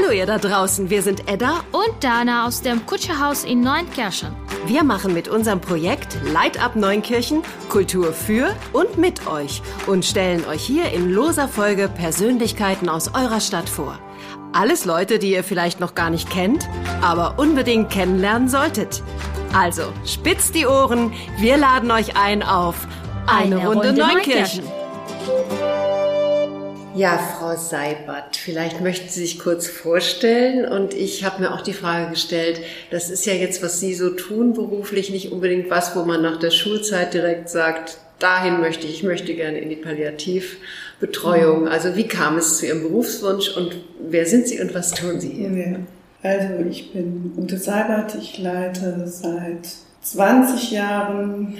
Hallo ihr da draußen, wir sind Edda und Dana aus dem Kutscherhaus in Neunkirchen. Wir machen mit unserem Projekt Light Up Neunkirchen Kultur für und mit euch und stellen euch hier in loser Folge Persönlichkeiten aus eurer Stadt vor. Alles Leute, die ihr vielleicht noch gar nicht kennt, aber unbedingt kennenlernen solltet. Also, spitzt die Ohren, wir laden euch ein auf eine, eine Runde, Runde Neunkirchen. Neunkirchen. Ja, Frau Seibert, vielleicht möchten Sie sich kurz vorstellen. Und ich habe mir auch die Frage gestellt, das ist ja jetzt, was Sie so tun beruflich, nicht unbedingt was, wo man nach der Schulzeit direkt sagt, dahin möchte ich, ich möchte gerne in die Palliativbetreuung. Also wie kam es zu Ihrem Berufswunsch und wer sind Sie und was tun Sie hier? Also ich bin Ute Seibert, ich leite seit 20 Jahren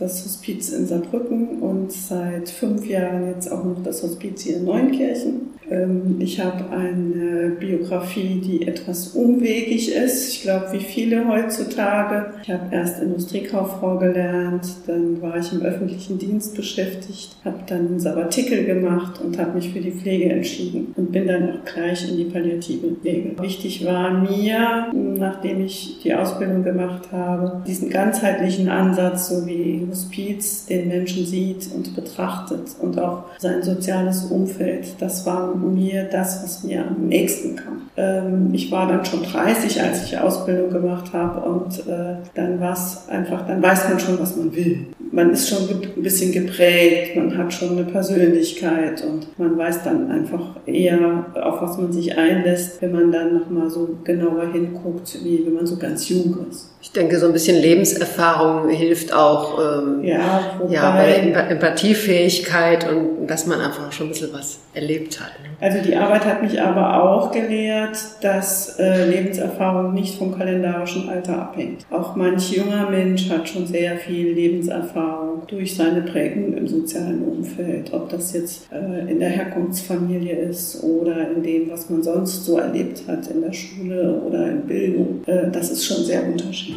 das Hospiz in Saarbrücken und seit fünf Jahren jetzt auch noch das Hospiz hier in Neunkirchen. Ähm, ich habe eine Biografie, die etwas umwegig ist. Ich glaube, wie viele heutzutage. Ich habe erst Industriekauffrau gelernt, dann war ich im öffentlichen Dienst beschäftigt, habe dann einen Sabbatikel gemacht und habe mich für die Pflege entschieden und bin dann auch gleich in die palliative Pflege. Wichtig war mir, nachdem ich die Ausbildung gemacht habe, diesen ganzheitlichen Ansatz, so wie Hospiz den Menschen sieht und betrachtet und auch sein soziales Umfeld. Das war mir das, was mir am nächsten kam. Ähm, ich war dann schon 30, als ich Ausbildung gemacht habe und äh, dann war es einfach, dann weiß man schon, was man will. Man ist schon ein bisschen geprägt, man hat schon eine Persönlichkeit und man weiß dann einfach eher, auf was man sich einlässt, wenn man dann nochmal so genauer hinguckt, wie wenn man so ganz jung ist. Ich denke, so ein bisschen Lebenserfahrung hilft auch ähm, ja, ja, bei der Empathiefähigkeit und dass man einfach schon ein bisschen was erlebt hat. Ne? Also die Arbeit hat mich aber auch gelehrt, dass äh, Lebenserfahrung nicht vom kalendarischen Alter abhängt. Auch manch junger Mensch hat schon sehr viel Lebenserfahrung durch seine Prägung im sozialen Umfeld. Ob das jetzt äh, in der Herkunftsfamilie ist oder in dem, was man sonst so erlebt hat in der Schule oder in Bildung. Äh, das ist schon sehr unterschiedlich.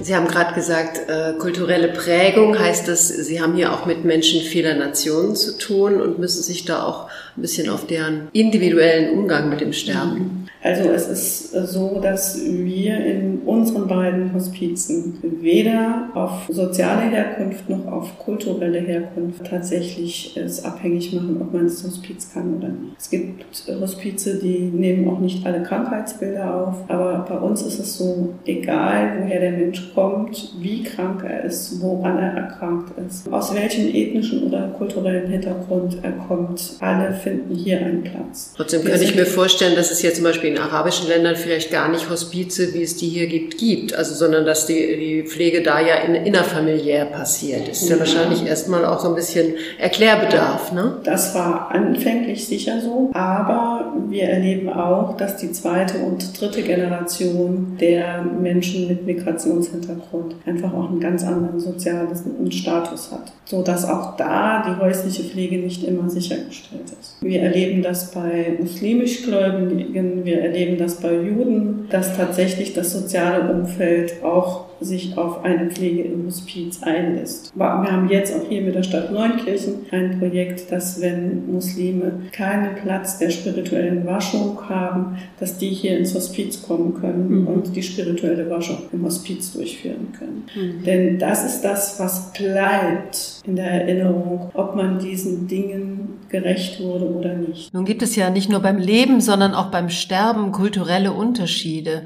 Sie haben gerade gesagt, äh, kulturelle Prägung. Heißt das, Sie haben hier auch mit Menschen vieler Nationen zu tun und müssen sich da auch ein bisschen auf deren individuellen Umgang mit dem Sterben also es ist so, dass wir in unseren beiden Hospizen weder auf soziale Herkunft noch auf kulturelle Herkunft tatsächlich es abhängig machen, ob man das Hospiz kann oder nicht. Es gibt Hospize, die nehmen auch nicht alle Krankheitsbilder auf, aber bei uns ist es so, egal woher der Mensch kommt, wie krank er ist, woran er erkrankt ist, aus welchem ethnischen oder kulturellen Hintergrund er kommt, alle finden hier einen Platz. Trotzdem könnte ich mir vorstellen, dass es hier zum Beispiel in arabischen Ländern vielleicht gar nicht Hospize, wie es die hier gibt, gibt. Also, sondern dass die, die Pflege da ja in, innerfamiliär passiert. Das ist ja, wahrscheinlich erstmal auch so ein bisschen Erklärbedarf, ne? Das war anfänglich sicher so. Aber wir erleben auch, dass die zweite und dritte Generation der Menschen mit Migrationshintergrund einfach auch einen ganz anderen sozialen Status hat. So dass auch da die häusliche Pflege nicht immer sichergestellt ist. Wir erleben das bei muslimisch Gläubigen, wir erleben das bei Juden, dass tatsächlich das soziale Umfeld auch sich auf eine Pflege im Hospiz einlässt. Wir haben jetzt auch hier mit der Stadt Neunkirchen ein Projekt, dass wenn Muslime keinen Platz der spirituellen Waschung haben, dass die hier ins Hospiz kommen können mhm. und die spirituelle Waschung im Hospiz durchführen können. Mhm. Denn das ist das, was bleibt in der Erinnerung, ob man diesen Dingen gerecht wurde oder nicht. Nun gibt es ja nicht nur beim Leben, sondern auch beim Sterben kulturelle Unterschiede.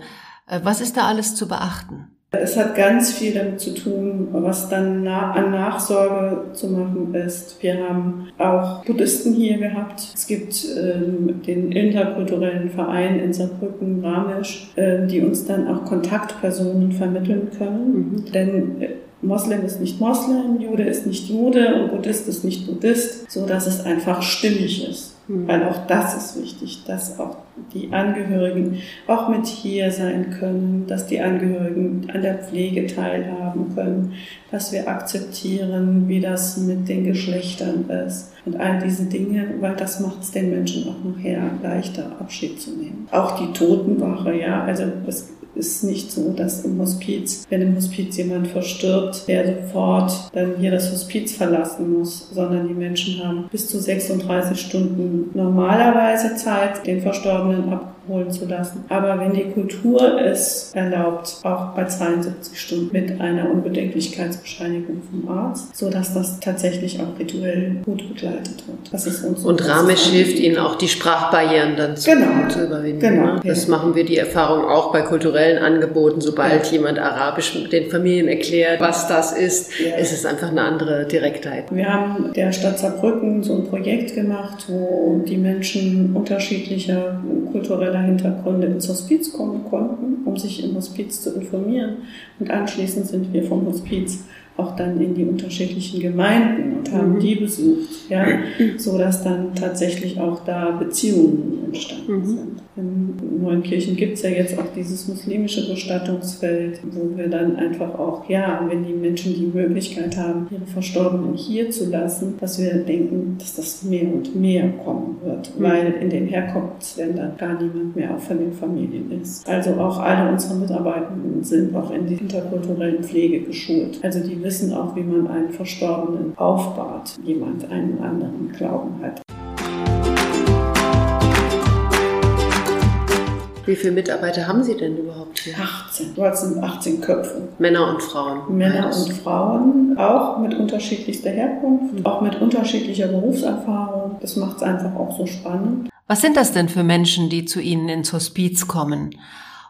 Äh, was ist da alles zu beachten? Es hat ganz viel damit zu tun, was dann an Nachsorge zu machen ist. Wir haben auch Buddhisten hier gehabt. Es gibt ähm, den interkulturellen Verein in Saarbrücken, Ramesh, äh, die uns dann auch Kontaktpersonen vermitteln können. Mhm. Denn äh, Moslem ist nicht Moslem, Jude ist nicht Jude und Buddhist ist nicht Buddhist, so dass es einfach stimmig ist. Mhm. Weil auch das ist wichtig, dass auch die Angehörigen auch mit hier sein können, dass die Angehörigen an der Pflege teilhaben können, dass wir akzeptieren, wie das mit den Geschlechtern ist und all diese Dinge, weil das macht es den Menschen auch nachher leichter, Abschied zu nehmen. Auch die Totenwache, ja, also es ist nicht so, dass im Hospiz, wenn im Hospiz jemand verstirbt, der sofort dann hier das Hospiz verlassen muss, sondern die Menschen haben bis zu 36 Stunden normalerweise Zeit, den Verstorbenen ab holen zu lassen. Aber wenn die Kultur es erlaubt, auch bei 72 Stunden mit einer Unbedenklichkeitsbescheinigung vom Arzt, so dass das tatsächlich auch rituell gut begleitet wird. Das ist uns Und Ramesh hilft Ihnen auch, die Sprachbarrieren dann zu, genau. zu überwinden. Genau. Ne? Das ja. machen wir die Erfahrung auch bei kulturellen Angeboten. Sobald ja. jemand Arabisch den Familien erklärt, was das ist, ja. ist es einfach eine andere Direktheit. Wir haben der Stadt Saarbrücken so ein Projekt gemacht, wo die Menschen unterschiedlicher kultureller Hintergründe ins Hospiz kommen konnten, um sich im Hospiz zu informieren. Und anschließend sind wir vom Hospiz auch dann in die unterschiedlichen Gemeinden und haben mhm. die besucht, ja, so dass dann tatsächlich auch da Beziehungen entstanden mhm. sind. In Neunkirchen gibt es ja jetzt auch dieses muslimische Bestattungsfeld, wo wir dann einfach auch, ja, wenn die Menschen die Möglichkeit haben, ihre Verstorbenen hier zu lassen, dass wir denken, dass das mehr und mehr kommen wird, mhm. weil in den Herkunftsländern gar niemand mehr auch von den Familien ist. Also auch alle unsere Mitarbeitenden sind auch in die interkulturellen Pflege geschult. Also die wissen auch, wie man einen Verstorbenen aufbahrt, jemand einen anderen Glauben hat. Wie viele Mitarbeiter haben Sie denn überhaupt hier? 18. Dort sind 18 Köpfe. Männer und Frauen. Männer und Frauen, auch mit unterschiedlichster Herkunft, mhm. auch mit unterschiedlicher Berufserfahrung. Das macht es einfach auch so spannend. Was sind das denn für Menschen, die zu Ihnen ins Hospiz kommen?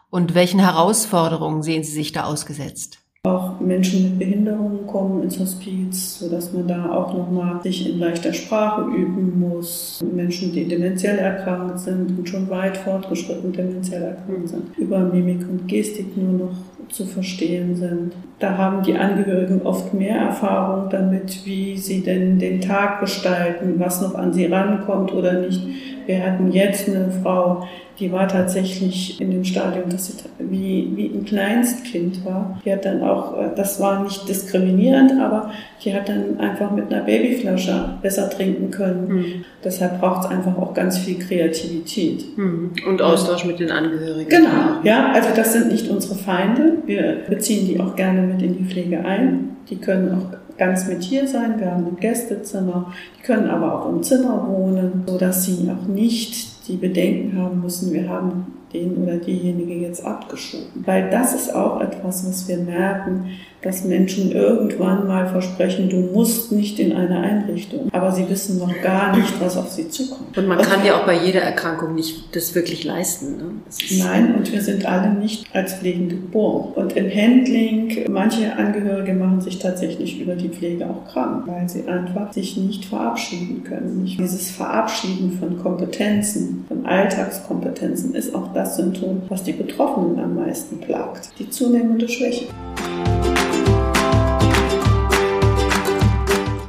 Und welchen Herausforderungen sehen Sie sich da ausgesetzt? Auch Menschen mit Behinderungen kommen ins Hospiz, sodass man da auch nochmal sich in leichter Sprache üben muss. Menschen, die dementiell erkrankt sind und schon weit fortgeschritten dementiell erkrankt sind, über Mimik und Gestik nur noch zu verstehen sind. Da haben die Angehörigen oft mehr Erfahrung damit, wie sie denn den Tag gestalten, was noch an sie rankommt oder nicht. Wir hatten jetzt eine Frau, die war tatsächlich in dem Stadium, dass sie wie, wie ein Kleinstkind war. Die hat dann auch, äh, das war nicht diskriminierend, aber die hat dann einfach mit einer Babyflasche besser trinken können. Mhm. Deshalb braucht es einfach auch ganz viel Kreativität. Mhm. Und Austausch mit den Angehörigen. Genau, ja, also das sind nicht unsere Feinde. Wir beziehen die auch gerne mit in die Pflege ein. Die können auch ganz mit hier sein. Wir haben ein Gästezimmer. Die können aber auch im Zimmer wohnen, sodass sie auch nicht die Bedenken haben müssen, wir haben den oder diejenige jetzt abgeschoben. Weil das ist auch etwas, was wir merken, dass Menschen irgendwann mal versprechen, du musst nicht in eine Einrichtung. Aber sie wissen noch gar nicht, was auf sie zukommt. Und man kann ja auch bei jeder Erkrankung nicht das wirklich leisten. Ne? Nein, und wir sind alle nicht als Pflegende geboren. Und im Handling, manche Angehörige machen sich tatsächlich über die Pflege auch krank, weil sie einfach sich nicht verabschieden können. Dieses Verabschieden von Kompetenzen, Alltagskompetenzen ist auch das Symptom, was die Betroffenen am meisten plagt. Die zunehmende Schwäche.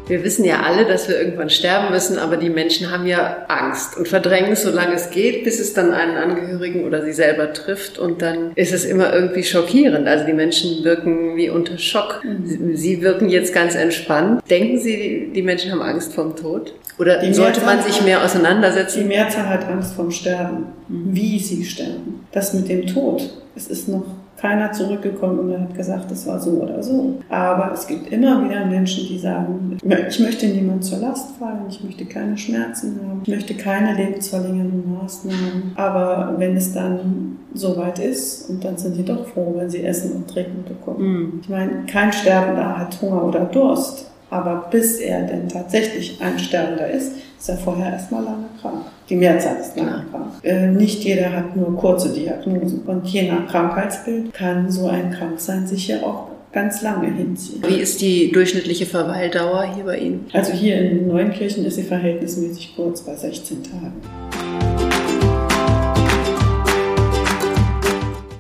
Wir wissen ja alle, dass wir irgendwann sterben müssen, aber die Menschen haben ja Angst und verdrängen es, solange es geht, bis es dann einen Angehörigen oder sie selber trifft. Und dann ist es immer irgendwie schockierend. Also die Menschen wirken wie unter Schock. Mhm. Sie wirken jetzt ganz entspannt. Denken Sie, die Menschen haben Angst vom Tod? Oder die sollte man sich mehr auseinandersetzen? Die Mehrzahl hat Angst vom Sterben. Mhm. Wie sie sterben. Das mit dem Tod, es ist noch keiner zurückgekommen und hat gesagt, das war so oder so. Aber es gibt immer wieder Menschen, die sagen, ich möchte niemand zur Last fallen, ich möchte keine Schmerzen haben, ich möchte keine lebensverlängernden Maßnahmen. Aber wenn es dann soweit ist, und dann sind sie doch froh, wenn sie Essen und Trinken bekommen. Mhm. Ich meine, kein Sterbender hat Hunger oder Durst. Aber bis er denn tatsächlich ein Sterbender ist, ist er vorher erstmal lange krank. Die Mehrzahl ist krank. Äh, nicht jeder hat nur kurze Diagnosen. Und je nach Krankheitsbild kann so ein Kranksein sich ja auch ganz lange hinziehen. Wie ist die durchschnittliche Verweildauer hier bei Ihnen? Also hier in Neunkirchen ist sie verhältnismäßig kurz, bei 16 Tagen.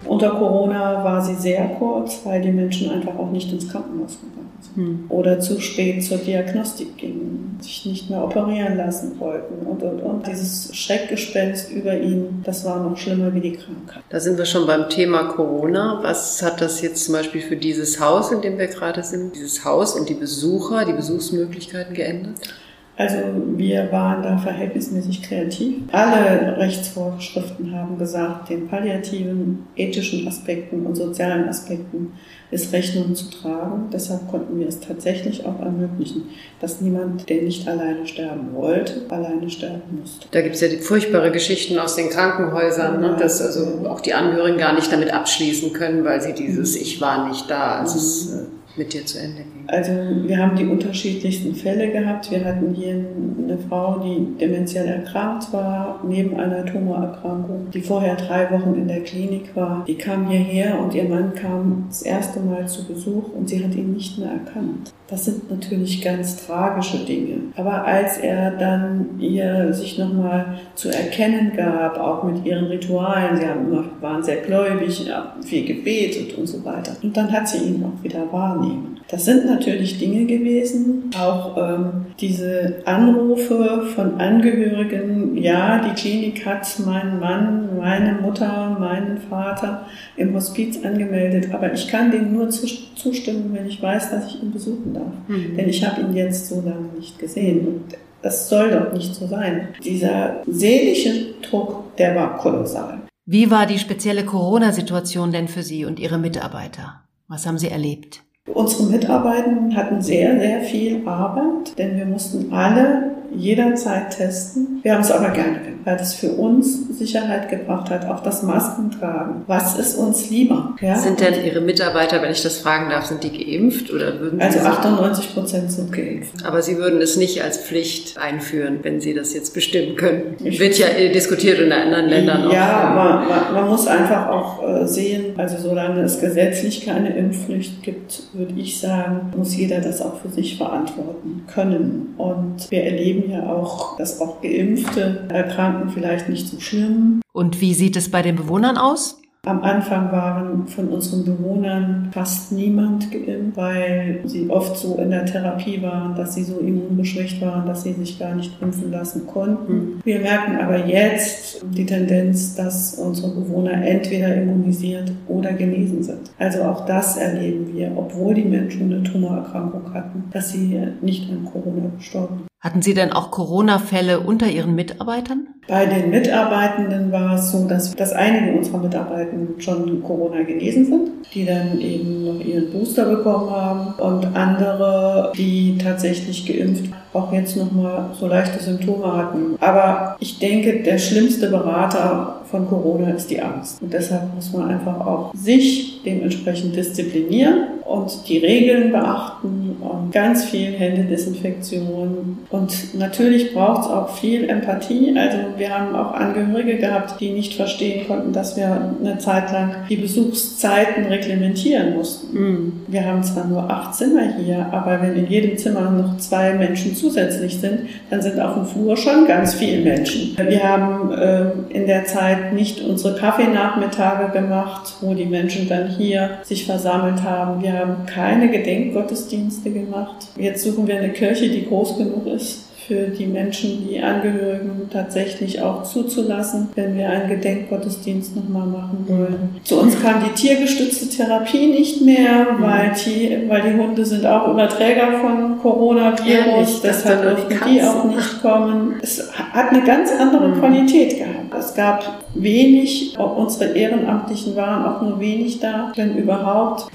Unter Corona war sie sehr kurz, weil die Menschen einfach auch nicht ins Krankenhaus gegangen sind. Hm. Oder zu spät zur Diagnostik gingen, sich nicht mehr operieren lassen wollten und, und, und. Dieses Schreckgespenst über ihn, das war noch schlimmer wie die Krankheit. Da sind wir schon beim Thema Corona. Was hat das jetzt zum Beispiel für dieses Haus, in dem wir gerade sind, dieses Haus und die Besucher, die Besuchsmöglichkeiten geändert? Also wir waren da verhältnismäßig kreativ. Alle Rechtsvorschriften haben gesagt, den palliativen, ethischen Aspekten und sozialen Aspekten ist Rechnung zu tragen. Deshalb konnten wir es tatsächlich auch ermöglichen, dass niemand, der nicht alleine sterben wollte, alleine sterben musste. Da gibt es ja die furchtbare Geschichten aus den Krankenhäusern, ne, dass also auch die Angehörigen gar nicht damit abschließen können, weil sie dieses Ich war nicht da. Also es, äh, mit dir zu ging? Also wir haben die unterschiedlichsten Fälle gehabt. Wir hatten hier eine Frau, die dementiell erkrankt war, neben einer Tumorerkrankung, die vorher drei Wochen in der Klinik war. Die kam hierher und ihr Mann kam das erste Mal zu Besuch und sie hat ihn nicht mehr erkannt. Das sind natürlich ganz tragische Dinge. Aber als er dann ihr sich nochmal zu erkennen gab, auch mit ihren Ritualen, sie haben immer, waren sehr gläubig, viel gebetet und so weiter. Und dann hat sie ihn auch wieder wahrnehmen. Das sind natürlich Dinge gewesen, auch ähm, diese Anrufe von Angehörigen, ja, die Klinik hat meinen Mann, meine Mutter, meinen Vater im Hospiz angemeldet, aber ich kann denen nur zustimmen, wenn ich weiß, dass ich ihn besuchen darf. Mhm. Denn ich habe ihn jetzt so lange nicht gesehen und das soll doch nicht so sein. Dieser seelische Druck, der war kolossal. Wie war die spezielle Corona-Situation denn für Sie und Ihre Mitarbeiter? Was haben Sie erlebt? Unsere Mitarbeiter hatten sehr, sehr viel Arbeit, denn wir mussten alle jederzeit testen. Wir haben es aber gerne gemacht, weil es für uns Sicherheit gebracht hat, auch das Masken tragen. Was ist uns lieber? Ja? Sind denn Ihre Mitarbeiter, wenn ich das fragen darf, sind die geimpft oder würden Sie Also 98 Prozent sind geimpft. Aber Sie würden es nicht als Pflicht einführen, wenn Sie das jetzt bestimmen können. Ich Wird ja diskutiert in anderen Ländern ja, auch. Ja, man, man, man, muss einfach auch äh, sehen, also solange es gesetzlich keine Impfpflicht gibt, würde ich sagen, muss jeder das auch für sich verantworten können. Und wir erleben ja auch, dass auch Geimpfte erkranken vielleicht nicht so schlimm. Und wie sieht es bei den Bewohnern aus? Am Anfang waren von unseren Bewohnern fast niemand geimpft, weil sie oft so in der Therapie waren, dass sie so immunbeschwächt waren, dass sie sich gar nicht impfen lassen konnten. Wir merken aber jetzt die Tendenz, dass unsere Bewohner entweder immunisiert oder genesen sind. Also auch das erleben wir, obwohl die Menschen eine Tumorerkrankung hatten, dass sie nicht an Corona gestorben hatten Sie denn auch Corona-Fälle unter Ihren Mitarbeitern? Bei den Mitarbeitenden war es so, dass, dass einige unserer Mitarbeitenden schon Corona genesen sind, die dann eben noch ihren Booster bekommen haben und andere, die tatsächlich geimpft auch jetzt nochmal so leichte Symptome hatten. Aber ich denke, der schlimmste Berater von Corona ist die Angst. Und deshalb muss man einfach auch sich dementsprechend disziplinieren und die Regeln beachten und ganz viel Händedesinfektion. Und natürlich braucht es auch viel Empathie. Also wir haben auch Angehörige gehabt, die nicht verstehen konnten, dass wir eine Zeit lang die Besuchszeiten reglementieren mussten. Mhm. Wir haben zwar nur acht Zimmer hier, aber wenn in jedem Zimmer noch zwei Menschen zusätzlich sind, dann sind auf dem Flur schon ganz viele Menschen. Wir haben äh, in der Zeit nicht unsere Kaffeenachmittage gemacht, wo die Menschen dann hier sich versammelt haben. Wir haben keine Gedenkgottesdienste gemacht. Jetzt suchen wir eine Kirche, die groß genug ist für die Menschen, die Angehörigen tatsächlich auch zuzulassen, wenn wir einen Gedenkgottesdienst nochmal machen wollen. Zu uns kam die tiergestützte Therapie nicht mehr, mhm. weil die, weil die Hunde sind auch Überträger von Coronavirus, deshalb durften die auch nicht kommen. Es hat eine ganz andere mhm. Qualität gehabt. Es gab wenig, unsere Ehrenamtlichen waren auch nur wenig da, wenn überhaupt.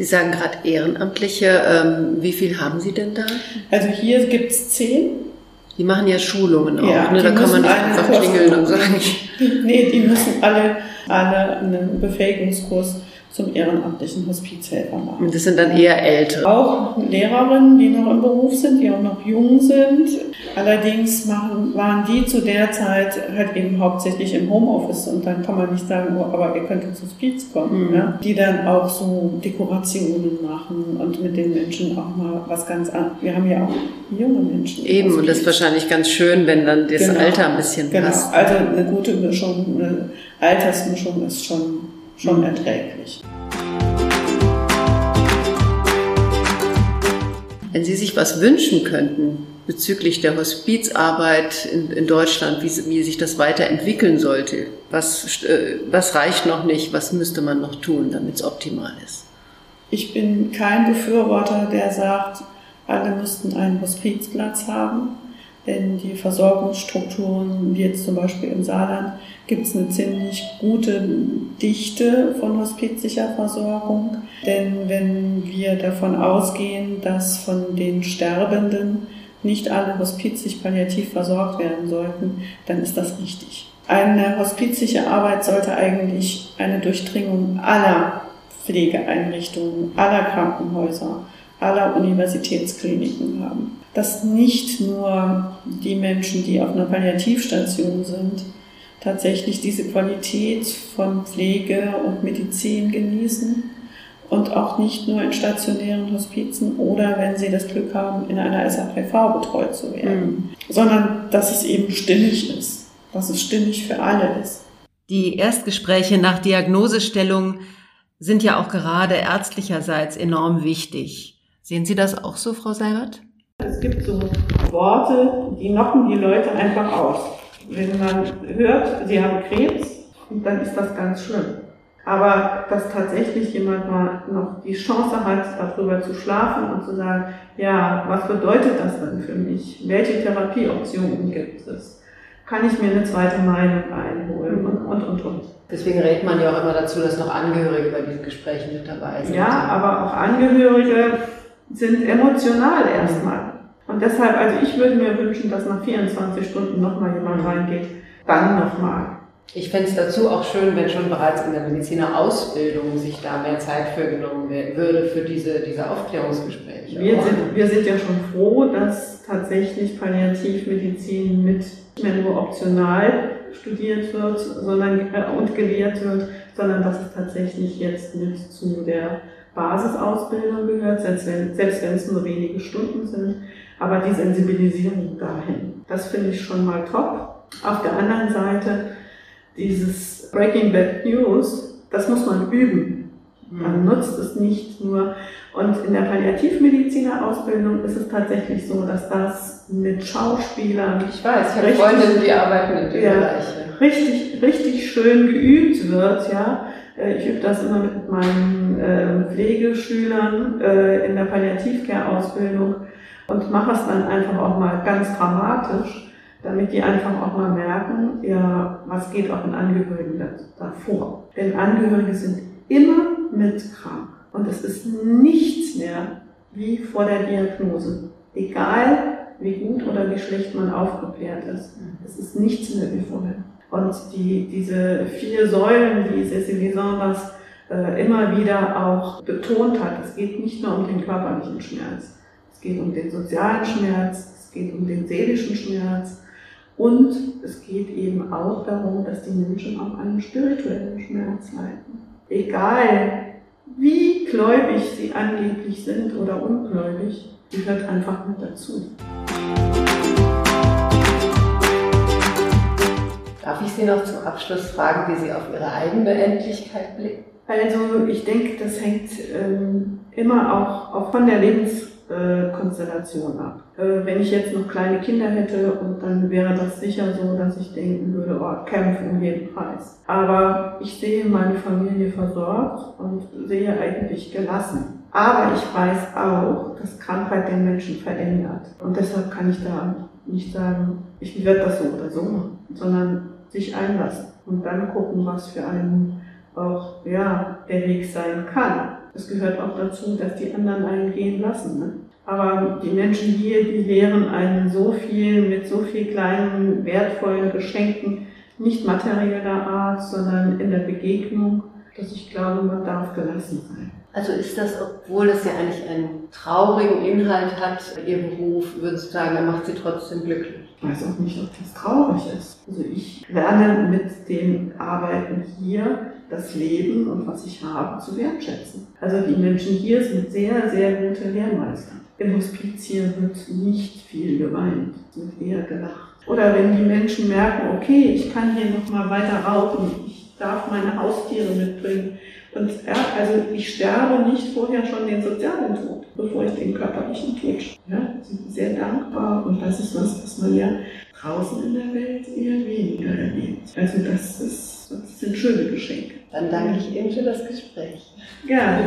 Sie sagen gerade Ehrenamtliche. Ähm, wie viel haben Sie denn da? Also hier gibt es zehn. Die machen ja Schulungen auch, ja, ne? da kann man nicht einfach klingeln und sagen. nee, die müssen alle, alle einen Befähigungskurs zum ehrenamtlichen Hospizhelfer machen. Das sind dann eher Ältere? Auch Lehrerinnen, die noch im Beruf sind, die auch noch jung sind. Allerdings machen, waren die zu der Zeit halt eben hauptsächlich im Homeoffice und dann kann man nicht sagen, oh, aber ihr könnt ins Hospiz kommen. Mhm. Ja? Die dann auch so Dekorationen machen und mit den Menschen auch mal was ganz anderes. Wir haben ja auch junge Menschen. Eben, und das ist wahrscheinlich ganz schön, wenn dann das genau. Alter ein bisschen genau. passt. Genau, also eine gute Mischung, eine Altersmischung ist schon schon erträglich. Wenn Sie sich was wünschen könnten bezüglich der Hospizarbeit in, in Deutschland, wie, wie, sich das weiterentwickeln sollte, was, äh, was reicht noch nicht, was müsste man noch tun, damit es optimal ist? Ich bin kein Befürworter, der sagt, alle müssten einen Hospizplatz haben, denn die Versorgungsstrukturen, wie jetzt zum Beispiel im Saarland, gibt es eine ziemlich gute Dichte von hospizsicher Versorgung. Denn wenn wir davon ausgehen, dass von den Sterbenden nicht alle hospizig palliativ versorgt werden sollten, dann ist das richtig. Eine hospizische Arbeit sollte eigentlich eine Durchdringung aller Pflegeeinrichtungen, aller Krankenhäuser, aller Universitätskliniken haben. Dass nicht nur die Menschen, die auf einer Palliativstation sind, tatsächlich diese Qualität von Pflege und Medizin genießen und auch nicht nur in stationären Hospizen oder wenn sie das Glück haben, in einer SAPV betreut zu werden, mhm. sondern dass es eben stimmig ist, dass es stimmig für alle ist. Die Erstgespräche nach Diagnosestellung sind ja auch gerade ärztlicherseits enorm wichtig. Sehen Sie das auch so, Frau Seibert? Es gibt so Worte, die knocken die Leute einfach aus. Wenn man hört, sie haben Krebs, dann ist das ganz schlimm. Aber dass tatsächlich jemand mal noch die Chance hat, darüber zu schlafen und zu sagen, ja, was bedeutet das denn für mich? Welche Therapieoptionen gibt es? Kann ich mir eine zweite Meinung einholen und, und, und, und. Deswegen rät man ja auch immer dazu, dass noch Angehörige bei diesen Gesprächen mit dabei sind. Ja, aber auch Angehörige sind emotional erstmal. Und deshalb, also ich würde mir wünschen, dass nach 24 Stunden nochmal jemand reingeht, dann nochmal. Ich fände es dazu auch schön, wenn schon bereits in der Medizinerausbildung sich da mehr Zeit für genommen würde für diese, diese Aufklärungsgespräche. Wir sind, wir sind ja schon froh, dass tatsächlich Palliativmedizin mit nicht mehr nur optional studiert wird sondern, äh, und gelehrt wird, sondern dass es tatsächlich jetzt mit zu der Basisausbildung gehört, selbst wenn, selbst wenn es nur wenige Stunden sind. Aber die Sensibilisierung dahin, das finde ich schon mal top. Auf der anderen Seite, dieses Breaking Bad News, das muss man üben. Man mhm. nutzt es nicht nur. Und in der Palliativmedizinerausbildung ist es tatsächlich so, dass das mit Schauspielern. Ich weiß, ich habe Freundinnen, die arbeiten in dem ja, Bereich. Richtig, richtig schön geübt wird, ja. Äh, ich übe das immer mit meinen äh, Pflegeschülern äh, in der Palliativcare-Ausbildung und mache es dann einfach auch mal ganz dramatisch, damit die einfach auch mal merken, ja, was geht auch in Angehörigen davor. Denn Angehörige sind immer mit krank und es ist nichts mehr wie vor der Diagnose. Egal, wie gut oder wie schlecht man aufgeklärt ist. Es ist nichts mehr wie vorher. Und die, diese vier Säulen, die Cécile Saunders äh, immer wieder auch betont hat, es geht nicht nur um den körperlichen Schmerz, es geht um den sozialen Schmerz, es geht um den seelischen Schmerz und es geht eben auch darum, dass die Menschen auch einen spirituellen Schmerz leiden. Egal, wie gläubig sie angeblich sind oder ungläubig, gehört einfach mit dazu. Darf ich Sie noch zum Abschluss fragen, wie Sie auf Ihre eigene Endlichkeit blicken? Also ich denke, das hängt ähm, immer auch, auch von der Lebenskonstellation ab. Äh, wenn ich jetzt noch kleine Kinder hätte und dann wäre das sicher so, dass ich denken würde, oh, kämpfen um jeden Preis. Aber ich sehe meine Familie versorgt und sehe eigentlich gelassen. Aber ich weiß auch, dass Krankheit den Menschen verändert. Und deshalb kann ich da nicht sagen, ich werde das so oder so machen, sondern sich einlassen und dann gucken, was für einen auch ja, der Weg sein kann. Es gehört auch dazu, dass die anderen einen gehen lassen. Ne? Aber die Menschen hier, die lehren einen so viel mit so viel kleinen, wertvollen Geschenken, nicht materieller Art, sondern in der Begegnung, dass ich glaube, man darf gelassen sein. Also ist das, obwohl es ja eigentlich einen traurigen Inhalt hat, Ihr Beruf, würdest du sagen, er macht Sie trotzdem glücklich? Ich weiß auch nicht, ob das traurig ist. Also ich lerne mit dem Arbeiten hier das Leben und was ich habe zu wertschätzen. Also die Menschen hier sind sehr, sehr gute Lehrmeister. Im Hospiz hier wird nicht viel geweint, es wird eher gelacht. Oder wenn die Menschen merken, okay, ich kann hier nochmal weiter rauchen, ich darf meine Haustiere mitbringen, und ja, also ich sterbe nicht vorher schon den sozialen Tod, bevor ich den körperlichen Tod sterbe. Ja, sind sehr dankbar und das ist was, was man ja draußen in der Welt eher weniger erlebt. Also das, ist, das sind schöne Geschenke. Dann danke ich Ihnen für das Gespräch. Gerne.